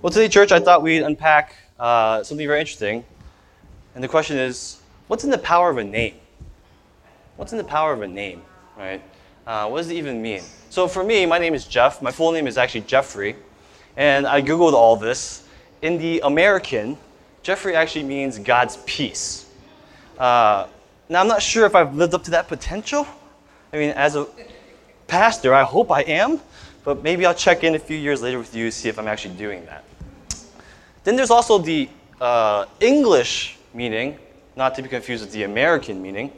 Well, today, church, I thought we'd unpack uh, something very interesting. And the question is what's in the power of a name? What's in the power of a name, right? Uh, what does it even mean? So, for me, my name is Jeff. My full name is actually Jeffrey. And I Googled all this. In the American, Jeffrey actually means God's peace. Uh, now, I'm not sure if I've lived up to that potential. I mean, as a pastor, I hope I am, but maybe I'll check in a few years later with you to see if I'm actually doing that. Then there's also the uh, English meaning, not to be confused with the American meaning.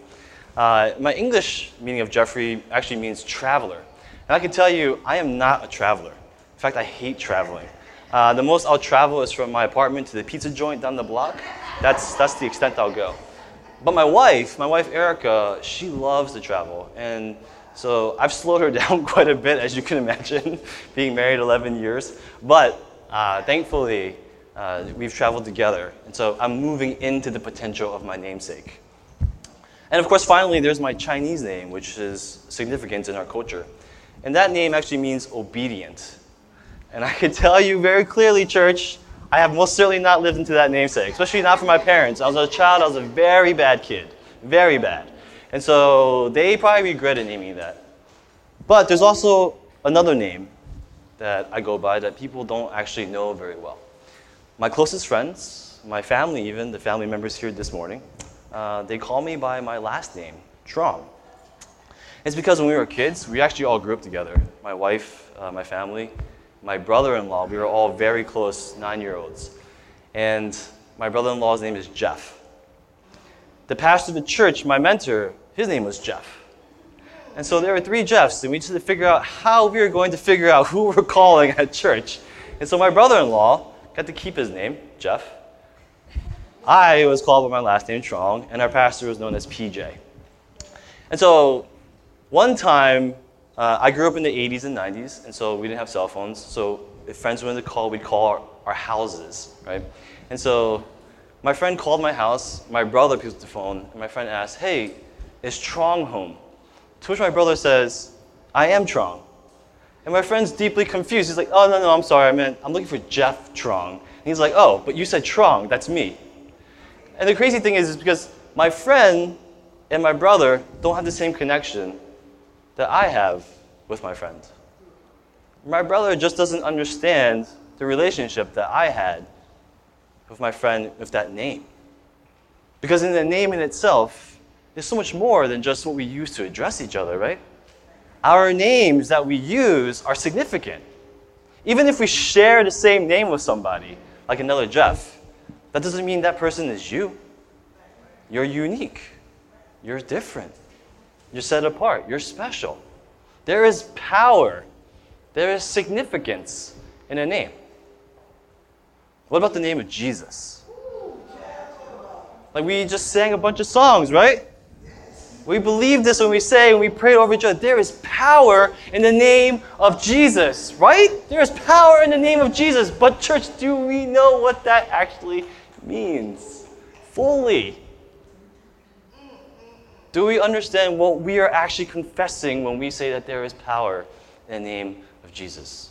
Uh, my English meaning of Jeffrey actually means traveler. And I can tell you, I am not a traveler. In fact, I hate traveling. Uh, the most I'll travel is from my apartment to the pizza joint down the block. That's, that's the extent I'll go. But my wife, my wife Erica, she loves to travel. And so I've slowed her down quite a bit, as you can imagine, being married 11 years. But uh, thankfully, uh, we've traveled together. And so I'm moving into the potential of my namesake. And of course, finally, there's my Chinese name, which is significant in our culture. And that name actually means obedient. And I can tell you very clearly, church, I have most certainly not lived into that namesake, especially not for my parents. I was a child, I was a very bad kid. Very bad. And so they probably regretted naming that. But there's also another name that I go by that people don't actually know very well. My closest friends, my family, even the family members here this morning, uh, they call me by my last name, Truong. It's because when we were kids, we actually all grew up together. My wife, uh, my family, my brother in law, we were all very close nine year olds. And my brother in law's name is Jeff. The pastor of the church, my mentor, his name was Jeff. And so there were three Jeffs, and we just had to figure out how we were going to figure out who we're calling at church. And so my brother in law got to keep his name, Jeff. I was called by my last name, Truong, and our pastor was known as PJ. And so one time, uh, I grew up in the 80s and 90s, and so we didn't have cell phones. So if friends wanted to call, we'd call our, our houses, right? And so my friend called my house, my brother picked up the phone, and my friend asked, Hey, is Truong home? To which my brother says, I am Truong. And my friend's deeply confused. He's like, Oh, no, no, I'm sorry. I meant, I'm looking for Jeff Truong. And he's like, Oh, but you said Truong. That's me. And the crazy thing is, is because my friend and my brother don't have the same connection that I have with my friend. My brother just doesn't understand the relationship that I had with my friend with that name. Because in the name in itself, there's so much more than just what we use to address each other, right? Our names that we use are significant. Even if we share the same name with somebody, like another Jeff, that doesn't mean that person is you. You're unique. You're different. You're set apart. You're special. There is power. There is significance in a name. What about the name of Jesus? Like we just sang a bunch of songs, right? We believe this when we say, and we pray over each other, there is power in the name of Jesus, right? There is power in the name of Jesus. But, church, do we know what that actually means fully? Do we understand what we are actually confessing when we say that there is power in the name of Jesus?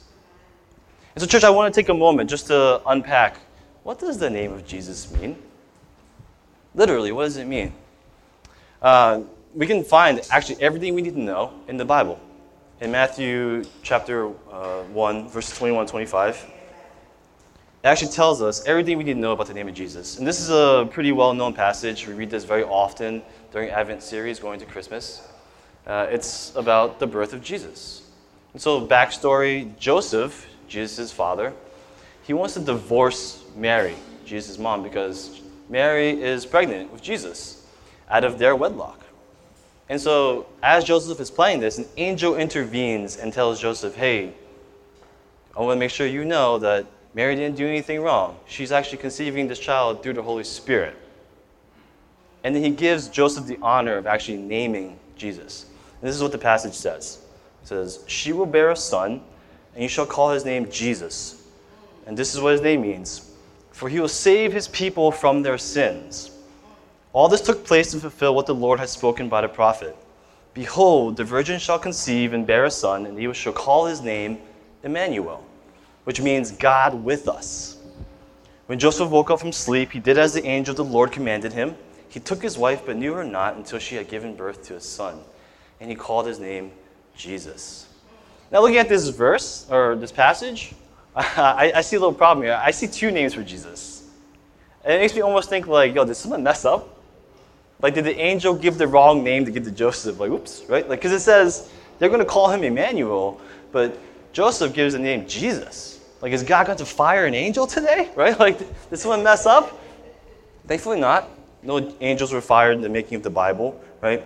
And so, church, I want to take a moment just to unpack what does the name of Jesus mean? Literally, what does it mean? Uh, we can find actually everything we need to know in the Bible. In Matthew chapter uh, 1, verses 21 25, it actually tells us everything we need to know about the name of Jesus. And this is a pretty well known passage. We read this very often during Advent series going to Christmas. Uh, it's about the birth of Jesus. And so, backstory Joseph, Jesus' father, he wants to divorce Mary, Jesus' mom, because Mary is pregnant with Jesus out of their wedlock. And so, as Joseph is playing this, an angel intervenes and tells Joseph, Hey, I want to make sure you know that Mary didn't do anything wrong. She's actually conceiving this child through the Holy Spirit. And then he gives Joseph the honor of actually naming Jesus. And this is what the passage says it says, She will bear a son, and you shall call his name Jesus. And this is what his name means For he will save his people from their sins. All this took place to fulfill what the Lord had spoken by the prophet. Behold, the virgin shall conceive and bear a son, and he shall call his name Emmanuel, which means God with us. When Joseph woke up from sleep, he did as the angel of the Lord commanded him. He took his wife, but knew her not until she had given birth to a son, and he called his name Jesus. Now, looking at this verse or this passage, I, I see a little problem here. I see two names for Jesus. And it makes me almost think like, yo, did someone mess up? Like, did the angel give the wrong name to give to Joseph? Like, oops, right? Like, because it says they're going to call him Emmanuel, but Joseph gives the name Jesus. Like, is God going to fire an angel today? Right? Like, did someone mess up? Thankfully not. No angels were fired in the making of the Bible, right?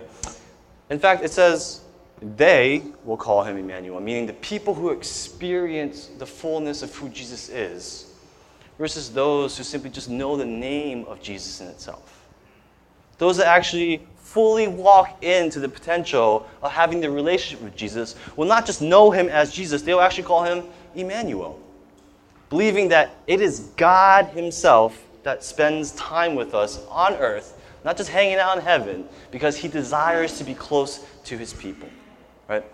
In fact, it says they will call him Emmanuel, meaning the people who experience the fullness of who Jesus is, versus those who simply just know the name of Jesus in itself. Those that actually fully walk into the potential of having the relationship with Jesus will not just know him as Jesus, they'll actually call him Emmanuel, believing that it is God Himself that spends time with us on earth, not just hanging out in heaven, because He desires to be close to His people. Right?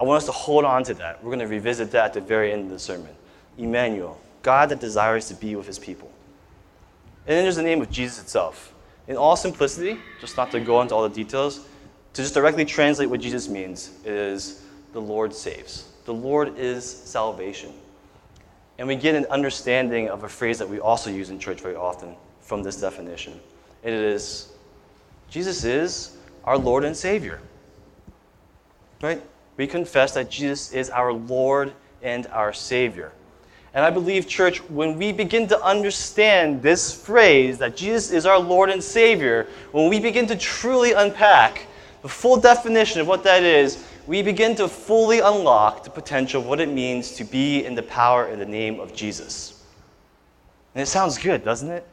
I want us to hold on to that. We're going to revisit that at the very end of the sermon. Emmanuel, God that desires to be with His people. And then there's the name of Jesus itself. In all simplicity, just not to go into all the details, to just directly translate what Jesus means is the Lord saves. The Lord is salvation. And we get an understanding of a phrase that we also use in church very often from this definition. It is Jesus is our Lord and Savior. Right? We confess that Jesus is our Lord and our Savior. And I believe, church, when we begin to understand this phrase that Jesus is our Lord and Savior, when we begin to truly unpack the full definition of what that is, we begin to fully unlock the potential of what it means to be in the power in the name of Jesus. And it sounds good, doesn't it?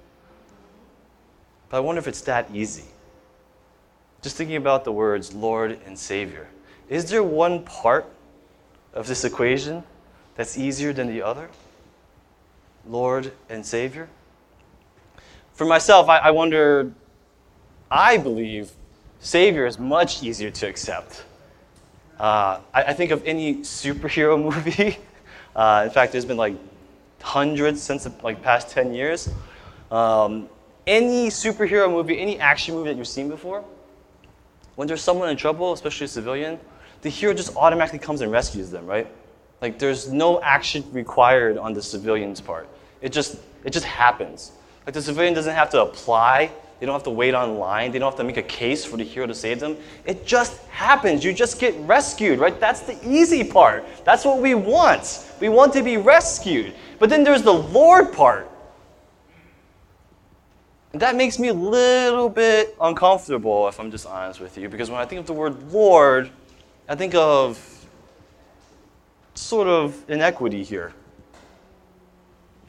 But I wonder if it's that easy. Just thinking about the words Lord and Savior. Is there one part of this equation that's easier than the other? Lord and Savior? For myself, I, I wonder, I believe Savior is much easier to accept. Uh, I, I, think of any superhero movie. Uh, in fact, there's been like hundreds since the like past 10 years. Um, any superhero movie, any action movie that you've seen before, when there's someone in trouble, especially a civilian, the hero just automatically comes and rescues them, right? Like there's no action required on the civilian's part. It just it just happens. Like the civilian doesn't have to apply. They don't have to wait online. They don't have to make a case for the hero to save them. It just happens. You just get rescued, right? That's the easy part. That's what we want. We want to be rescued. But then there's the Lord part. And that makes me a little bit uncomfortable, if I'm just honest with you, because when I think of the word Lord, I think of sort of inequity here.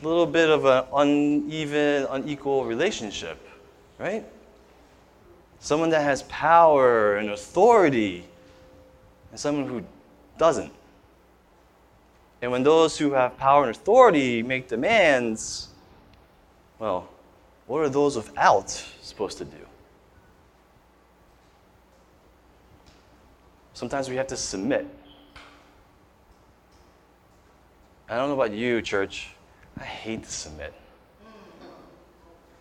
A little bit of an uneven, unequal relationship, right? Someone that has power and authority, and someone who doesn't. And when those who have power and authority make demands, well, what are those without supposed to do? Sometimes we have to submit. I don't know about you, church. I hate to submit.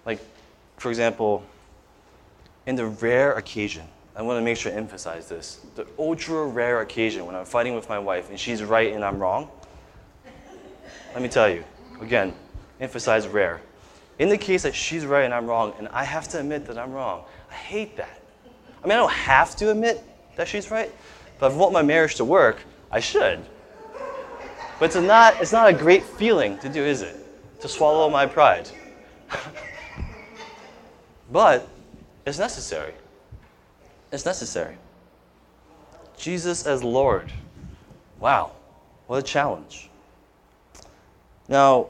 Like, for example, in the rare occasion, I want to make sure to emphasize this the ultra rare occasion when I'm fighting with my wife and she's right and I'm wrong. Let me tell you, again, emphasize rare. In the case that she's right and I'm wrong, and I have to admit that I'm wrong, I hate that. I mean, I don't have to admit that she's right, if I want my marriage to work, I should. But it's not, it's not a great feeling to do, is it? To swallow my pride. but it's necessary. It's necessary. Jesus as Lord. Wow, what a challenge. Now,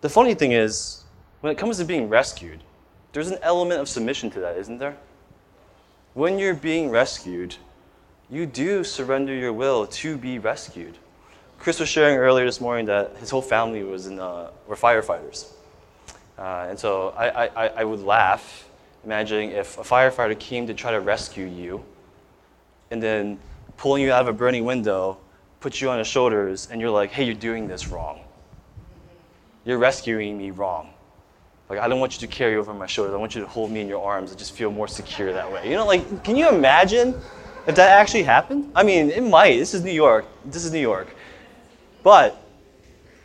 the funny thing is, when it comes to being rescued, there's an element of submission to that, isn't there? When you're being rescued, you do surrender your will to be rescued. Chris was sharing earlier this morning that his whole family was in, uh, were firefighters. Uh, and so I, I, I would laugh imagining if a firefighter came to try to rescue you and then pulling you out of a burning window, put you on his shoulders, and you're like, hey, you're doing this wrong. you're rescuing me wrong. Like, I don't want you to carry over my shoulders. I want you to hold me in your arms I just feel more secure that way. You know, like, can you imagine if that actually happened? I mean, it might. This is New York. This is New York. But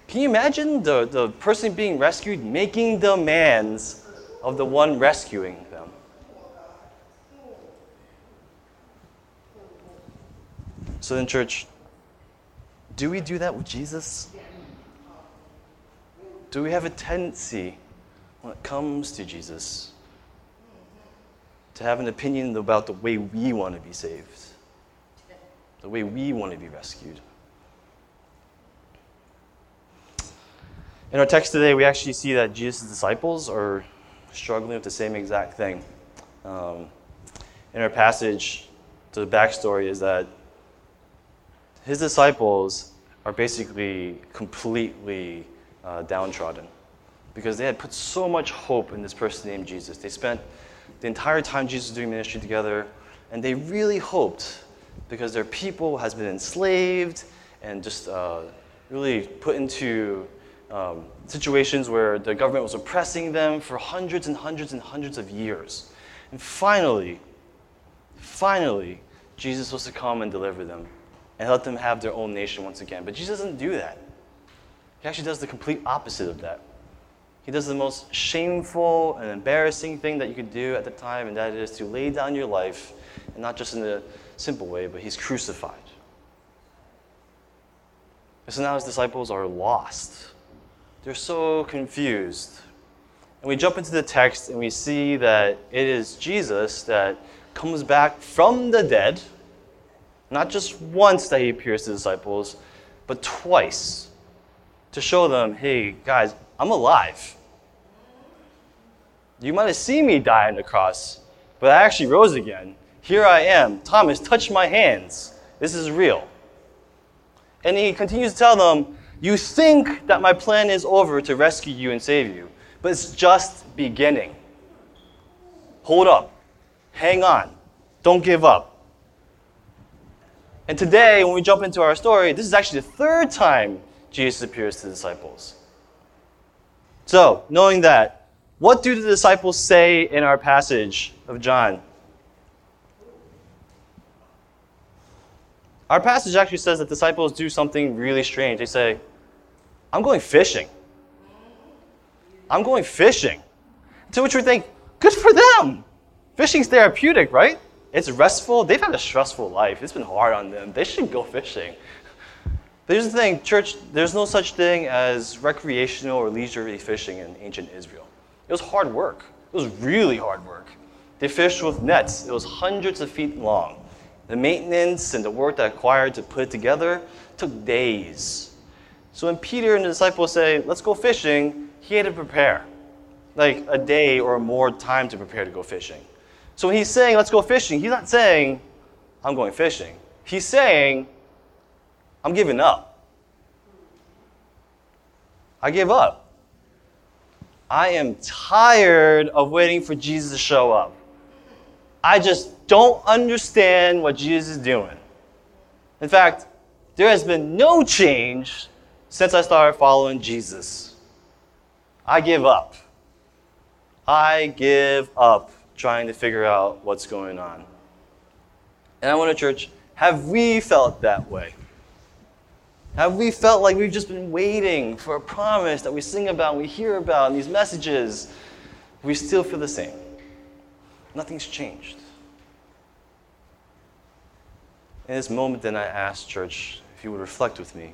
can you imagine the, the person being rescued making demands of the one rescuing them? So then, church, do we do that with Jesus? Do we have a tendency when it comes to Jesus to have an opinion about the way we want to be saved, the way we want to be rescued? In our text today, we actually see that Jesus' disciples are struggling with the same exact thing. Um, in our passage, the backstory is that his disciples are basically completely uh, downtrodden because they had put so much hope in this person named Jesus. They spent the entire time Jesus was doing ministry together, and they really hoped because their people has been enslaved and just uh, really put into um, situations where the government was oppressing them for hundreds and hundreds and hundreds of years. And finally, finally, Jesus was to come and deliver them and let them have their own nation once again. But Jesus doesn't do that. He actually does the complete opposite of that. He does the most shameful and embarrassing thing that you could do at the time, and that is to lay down your life, and not just in a simple way, but he's crucified. And so now his disciples are lost. They're so confused. And we jump into the text and we see that it is Jesus that comes back from the dead not just once that he appears to the disciples, but twice to show them, hey, guys, I'm alive. You might have seen me die on the cross, but I actually rose again. Here I am. Thomas, touch my hands. This is real. And he continues to tell them, You think that my plan is over to rescue you and save you, but it's just beginning. Hold up. Hang on. Don't give up. And today, when we jump into our story, this is actually the third time Jesus appears to the disciples. So, knowing that, what do the disciples say in our passage of John? Our passage actually says that disciples do something really strange. They say, I'm going fishing. I'm going fishing. To which we think, good for them. Fishing's therapeutic, right? It's restful. They've had a stressful life. It's been hard on them. They should go fishing. Here's the thing, church, there's no such thing as recreational or leisurely fishing in ancient Israel. It was hard work. It was really hard work. They fished with nets. It was hundreds of feet long. The maintenance and the work that required to put it together took days. So when Peter and the disciples say, let's go fishing, he had to prepare. Like a day or more time to prepare to go fishing. So when he's saying, let's go fishing, he's not saying, I'm going fishing. He's saying, I'm giving up. I give up. I am tired of waiting for Jesus to show up. I just don't understand what Jesus is doing. In fact, there has been no change since I started following Jesus. I give up. I give up trying to figure out what's going on. And I want to church, have we felt that way? Have we felt like we've just been waiting for a promise that we sing about, we hear about in these messages? We still feel the same. Nothing's changed. In this moment, then I ask, church, if you would reflect with me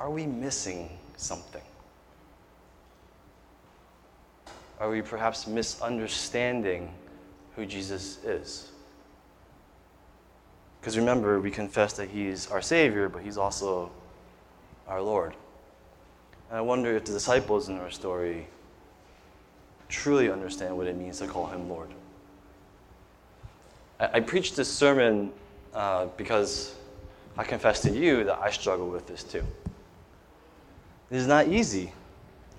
are we missing something? Are we perhaps misunderstanding who Jesus is? Because remember, we confess that He's our Savior, but He's also our Lord. And I wonder if the disciples in our story truly understand what it means to call Him Lord. I, I preached this sermon uh, because I confess to you that I struggle with this too. It is not easy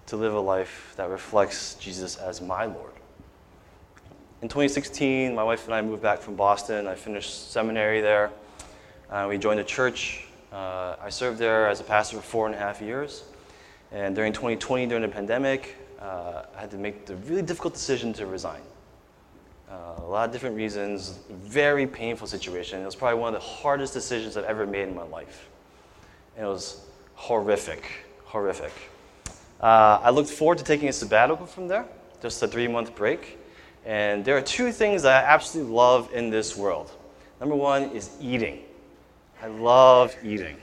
to live a life that reflects Jesus as my Lord. In 2016, my wife and I moved back from Boston. I finished seminary there. Uh, we joined a church. Uh, I served there as a pastor for four and a half years. And during 2020, during the pandemic, uh, I had to make the really difficult decision to resign. Uh, a lot of different reasons, very painful situation. It was probably one of the hardest decisions I've ever made in my life. And it was horrific, horrific. Uh, I looked forward to taking a sabbatical from there, just a three month break. And there are two things that I absolutely love in this world. Number one is eating. I love eating.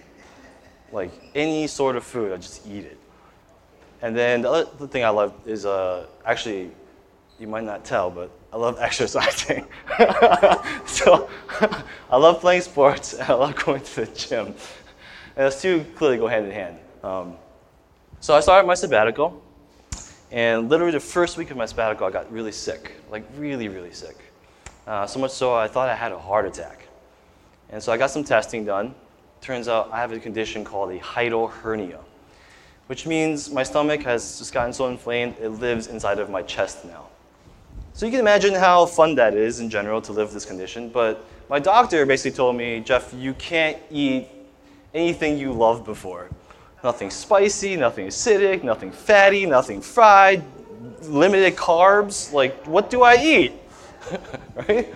Like any sort of food, I just eat it. And then the other thing I love is uh, actually, you might not tell, but I love exercising. so I love playing sports and I love going to the gym. And those two clearly go hand in hand. Um, so I started my sabbatical, and literally the first week of my sabbatical, I got really sick, like really, really sick. Uh, so much so I thought I had a heart attack. And so I got some testing done. Turns out I have a condition called a hiatal hernia, which means my stomach has just gotten so inflamed it lives inside of my chest now. So you can imagine how fun that is in general to live this condition. But my doctor basically told me, Jeff, you can't eat anything you loved before. Nothing spicy, nothing acidic, nothing fatty, nothing fried, limited carbs. Like, what do I eat? right?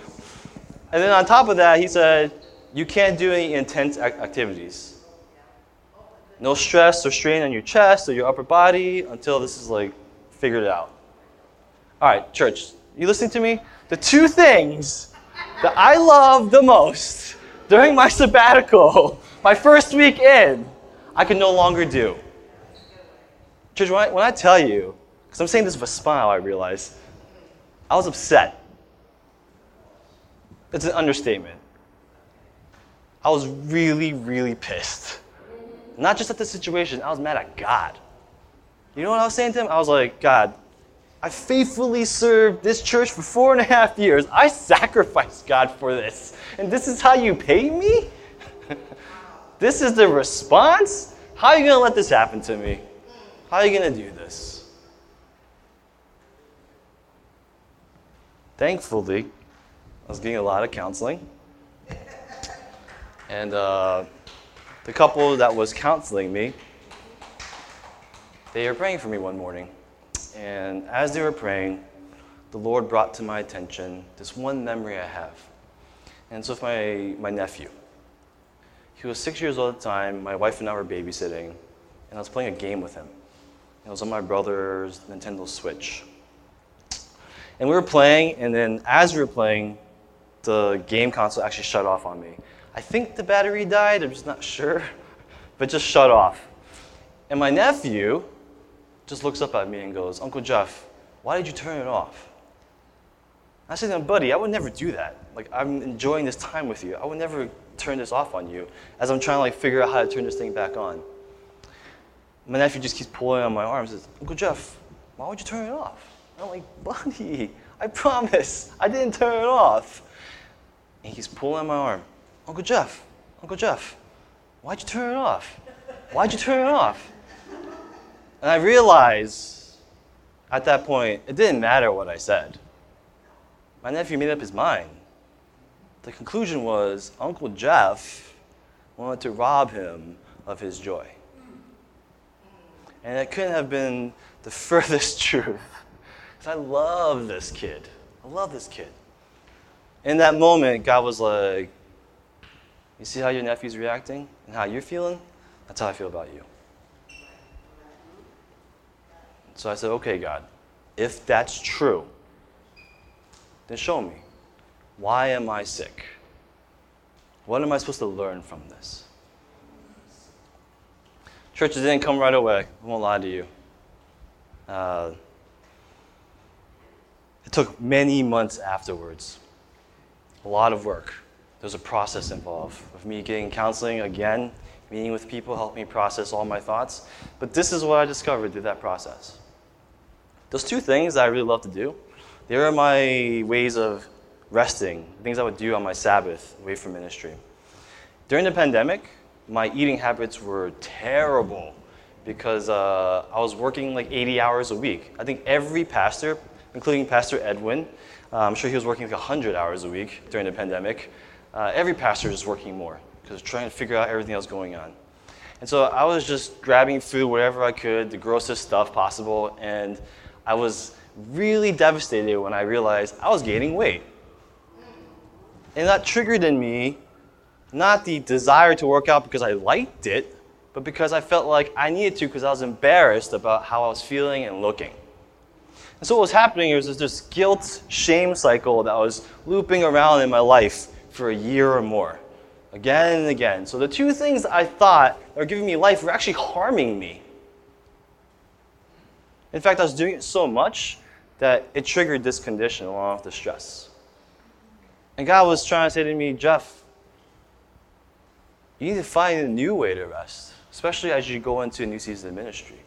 And then on top of that, he said, you can't do any intense activities. No stress or strain on your chest or your upper body until this is like figured out. All right, church, you listening to me? The two things that I love the most during my sabbatical, my first week in, I can no longer do. Church, when I, when I tell you, because I'm saying this with a smile, I realize, I was upset. It's an understatement. I was really, really pissed. Not just at the situation, I was mad at God. You know what I was saying to him? I was like, God, I faithfully served this church for four and a half years. I sacrificed God for this. And this is how you pay me? This is the response? How are you going to let this happen to me? How are you going to do this? Thankfully, I was getting a lot of counseling. And uh, the couple that was counseling me, they were praying for me one morning. And as they were praying, the Lord brought to my attention this one memory I have. And it's with my, my nephew. He was six years old at the time. My wife and I were babysitting, and I was playing a game with him. It was on my brother's Nintendo Switch. And we were playing, and then as we were playing, the game console actually shut off on me. I think the battery died, I'm just not sure, but just shut off. And my nephew, just looks up at me and goes, Uncle Jeff, why did you turn it off? I said to buddy, I would never do that. Like, I'm enjoying this time with you. I would never turn this off on you as I'm trying to like figure out how to turn this thing back on. My nephew just keeps pulling on my arm says, Uncle Jeff, why would you turn it off? I'm like, buddy, I promise, I didn't turn it off. And he's pulling on my arm. Uncle Jeff, Uncle Jeff, why'd you turn it off? Why'd you turn it off? And I realized at that point, it didn't matter what I said. My nephew made up his mind. The conclusion was Uncle Jeff wanted to rob him of his joy. And it couldn't have been the furthest truth. Because I love this kid. I love this kid. In that moment, God was like, You see how your nephew's reacting and how you're feeling? That's how I feel about you. So I said, okay, God, if that's true, then show me. Why am I sick? What am I supposed to learn from this? Church didn't come right away. I won't lie to you. Uh, it took many months afterwards. A lot of work. There's a process involved of me getting counseling again, meeting with people, help me process all my thoughts. But this is what I discovered through that process. Those two things that I really love to do, they are my ways of resting, things I would do on my Sabbath away from ministry. During the pandemic, my eating habits were terrible because uh, I was working like 80 hours a week. I think every pastor, including Pastor Edwin, uh, I'm sure he was working like 100 hours a week during the pandemic. Uh, every pastor is working more because trying to figure out everything else going on. And so I was just grabbing food wherever I could, the grossest stuff possible, and I was really devastated when I realized I was gaining weight. And that triggered in me not the desire to work out because I liked it, but because I felt like I needed to because I was embarrassed about how I was feeling and looking. And so what was happening was this guilt shame cycle that was looping around in my life for a year or more, again and again. So the two things I thought were giving me life were actually harming me. In fact, I was doing it so much that it triggered this condition along with the stress. And God was trying to say to me, Jeff, you need to find a new way to rest, especially as you go into a new season of ministry.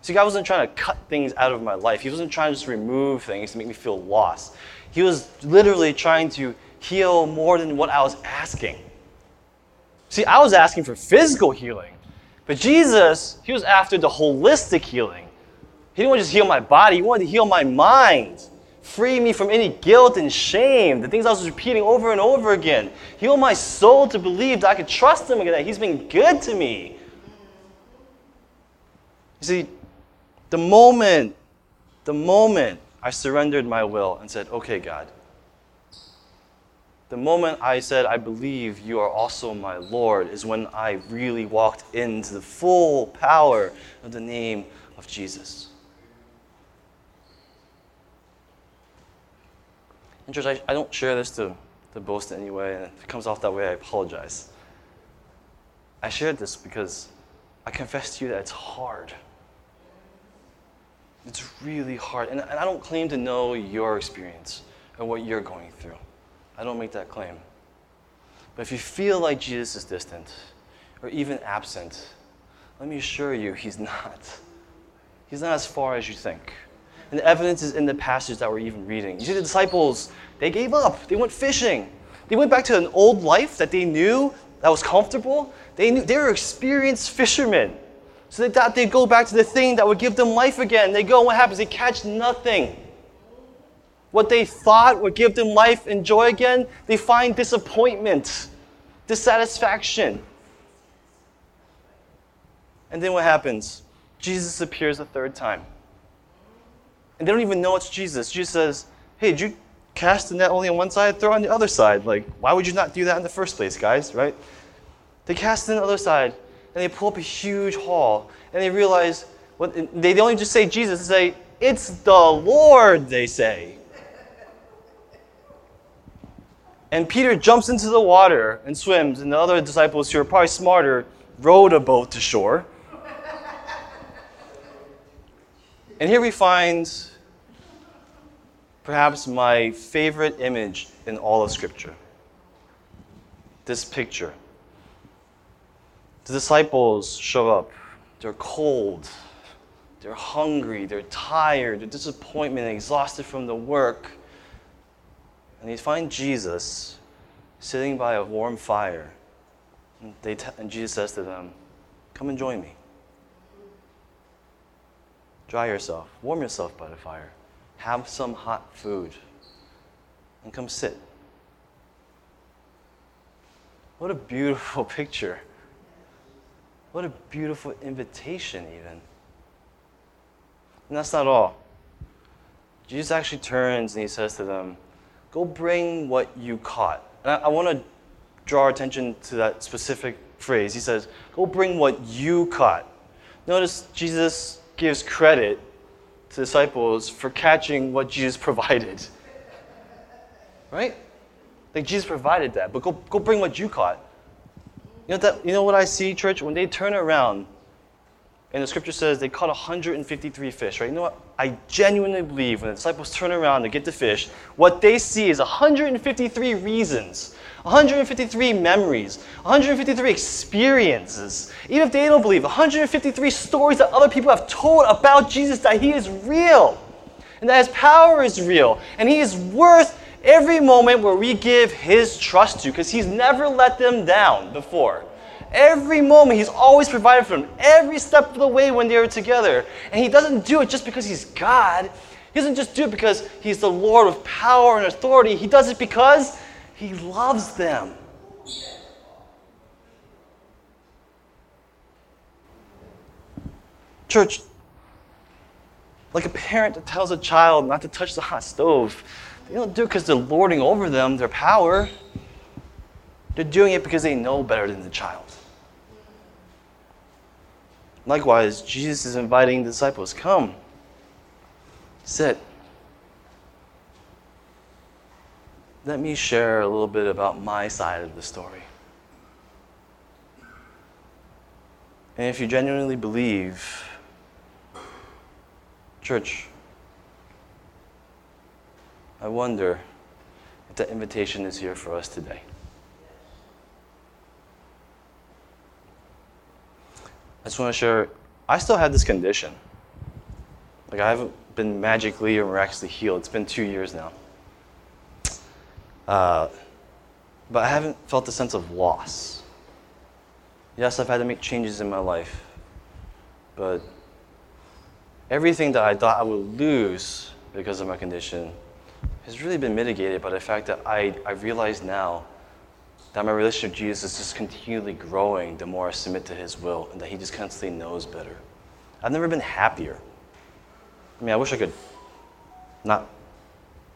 See, God wasn't trying to cut things out of my life. He wasn't trying to just remove things to make me feel lost. He was literally trying to heal more than what I was asking. See, I was asking for physical healing, but Jesus, he was after the holistic healing. He didn't want to just heal my body, he wanted to heal my mind. Free me from any guilt and shame, the things I was repeating over and over again. Heal my soul to believe that I could trust Him again, that He's been good to me. You see, the moment, the moment I surrendered my will and said, okay, God, the moment I said, I believe you are also my Lord, is when I really walked into the full power of the name of Jesus. And, church, I, I don't share this to, to boast in any way, and if it comes off that way, I apologize. I shared this because I confess to you that it's hard. It's really hard. And, and I don't claim to know your experience or what you're going through. I don't make that claim. But if you feel like Jesus is distant or even absent, let me assure you, he's not. He's not as far as you think. And the evidence is in the passage that we're even reading. You see, the disciples, they gave up. They went fishing. They went back to an old life that they knew that was comfortable. They knew they were experienced fishermen. So they thought they'd go back to the thing that would give them life again. They go, and what happens? They catch nothing what they thought would give them life and joy again, they find disappointment, dissatisfaction. And then what happens? Jesus appears a third time. And they don't even know it's Jesus. Jesus says, Hey, did you cast the net only on one side? Throw on the other side. Like, why would you not do that in the first place, guys, right? They cast it on the other side, and they pull up a huge haul, and they realize, what, they don't just say Jesus, they say, It's the Lord, they say. And Peter jumps into the water and swims, and the other disciples who are probably smarter rowed a boat to shore. and here we find perhaps my favorite image in all of Scripture this picture. The disciples show up. They're cold, they're hungry, they're tired, they're disappointed, exhausted from the work and they find Jesus sitting by a warm fire. And, they t- and Jesus says to them, Come and join me. Dry yourself, warm yourself by the fire, have some hot food, and come sit. What a beautiful picture. What a beautiful invitation, even. And that's not all. Jesus actually turns and he says to them, Go bring what you caught. And I, I want to draw attention to that specific phrase. He says, Go bring what you caught. Notice Jesus gives credit to disciples for catching what Jesus provided. Right? Like Jesus provided that, but go, go bring what you caught. You know, that, you know what I see, church? When they turn around and the scripture says they caught 153 fish, right? You know what? I genuinely believe when the disciples turn around to get the fish, what they see is 153 reasons, 153 memories, 153 experiences. Even if they don't believe, 153 stories that other people have told about Jesus that he is real and that his power is real and he is worth every moment where we give his trust to because he's never let them down before. Every moment, He's always provided for them, every step of the way when they are together. And He doesn't do it just because He's God. He doesn't just do it because He's the Lord of power and authority. He does it because He loves them. Church, like a parent that tells a child not to touch the hot stove, they don't do it because they're lording over them their power. They're doing it because they know better than the child. Likewise, Jesus is inviting the disciples come, sit. Let me share a little bit about my side of the story. And if you genuinely believe, church, I wonder if that invitation is here for us today. I just want to share, I still have this condition. Like, I haven't been magically or miraculously healed. It's been two years now. Uh, but I haven't felt a sense of loss. Yes, I've had to make changes in my life, but everything that I thought I would lose because of my condition has really been mitigated by the fact that I, I realize now that my relationship with Jesus is just continually growing the more I submit to His will, and that He just constantly knows better. I've never been happier. I mean, I wish I could not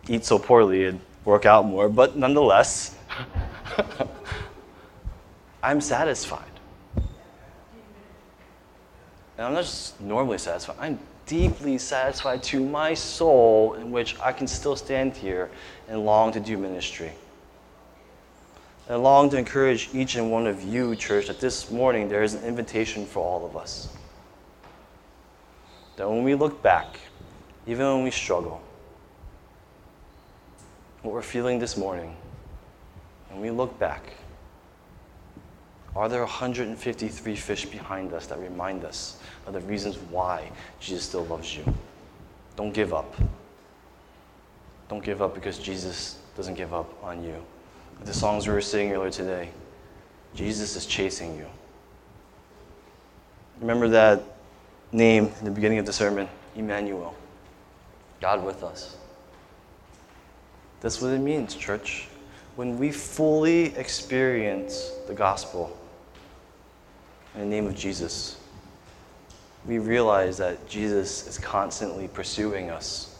eat so poorly and work out more, but nonetheless, I'm satisfied. And I'm not just normally satisfied, I'm deeply satisfied to my soul, in which I can still stand here and long to do ministry. I long to encourage each and one of you, church, that this morning there is an invitation for all of us. That when we look back, even when we struggle, what we're feeling this morning, and we look back, are there 153 fish behind us that remind us of the reasons why Jesus still loves you? Don't give up. Don't give up because Jesus doesn't give up on you the songs we were singing earlier today. Jesus is chasing you. Remember that name in the beginning of the sermon Emmanuel, God with us. That's what it means, church. When we fully experience the gospel in the name of Jesus, we realize that Jesus is constantly pursuing us.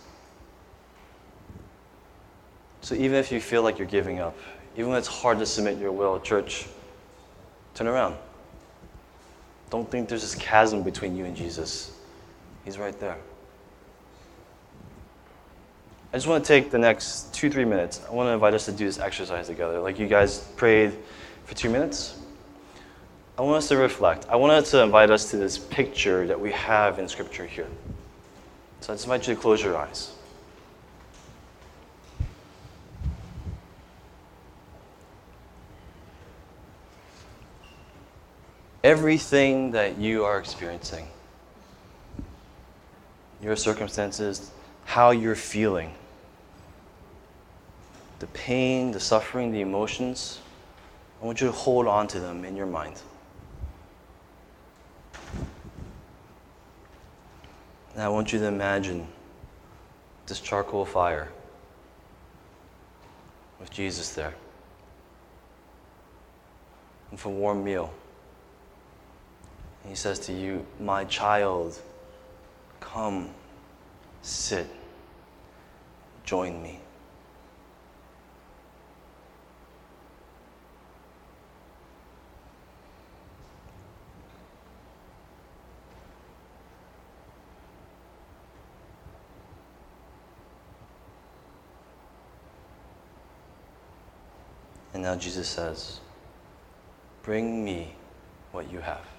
So even if you feel like you're giving up, even when it's hard to submit your will, church, turn around. Don't think there's this chasm between you and Jesus. He's right there. I just want to take the next two, three minutes. I want to invite us to do this exercise together. Like you guys prayed for two minutes. I want us to reflect. I want to invite us to this picture that we have in Scripture here. So I just invite you to close your eyes. Everything that you are experiencing, your circumstances, how you're feeling, the pain, the suffering, the emotions, I want you to hold on to them in your mind. And I want you to imagine this charcoal fire with Jesus there. And for a warm meal. He says to you, My child, come, sit, join me. And now Jesus says, Bring me what you have.